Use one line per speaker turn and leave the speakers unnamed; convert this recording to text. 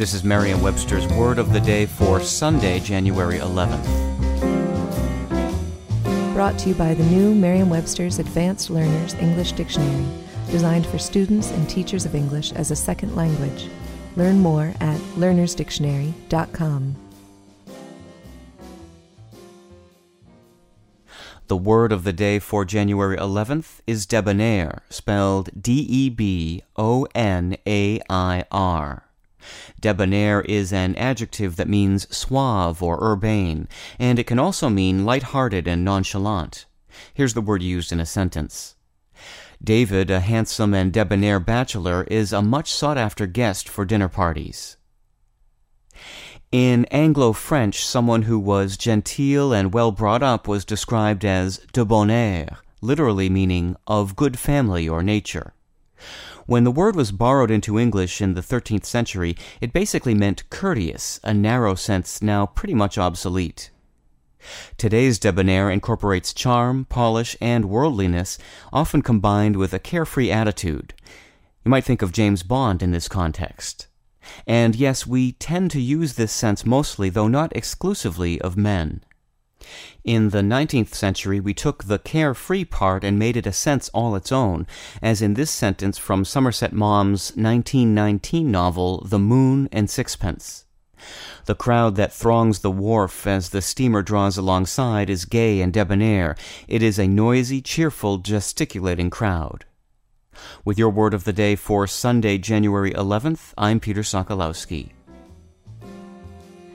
This is Merriam Webster's Word of the Day for Sunday, January 11th.
Brought to you by the new Merriam Webster's Advanced Learners English Dictionary, designed for students and teachers of English as a second language. Learn more at learnersdictionary.com.
The word of the day for January 11th is debonair, spelled D E B O N A I R. Debonair is an adjective that means suave or urbane, and it can also mean light-hearted and nonchalant. Here's the word used in a sentence. David, a handsome and debonair bachelor, is a much sought after guest for dinner parties. In Anglo French, someone who was genteel and well brought up was described as de bon literally meaning of good family or nature. When the word was borrowed into English in the 13th century, it basically meant courteous, a narrow sense now pretty much obsolete. Today's debonair incorporates charm, polish, and worldliness, often combined with a carefree attitude. You might think of James Bond in this context. And yes, we tend to use this sense mostly, though not exclusively, of men. In the 19th century, we took the carefree part and made it a sense all its own, as in this sentence from Somerset Maugham's 1919 novel, The Moon and Sixpence. The crowd that throngs the wharf as the steamer draws alongside is gay and debonair. It is a noisy, cheerful, gesticulating crowd. With your word of the day for Sunday, January 11th, I'm Peter Sokolowski.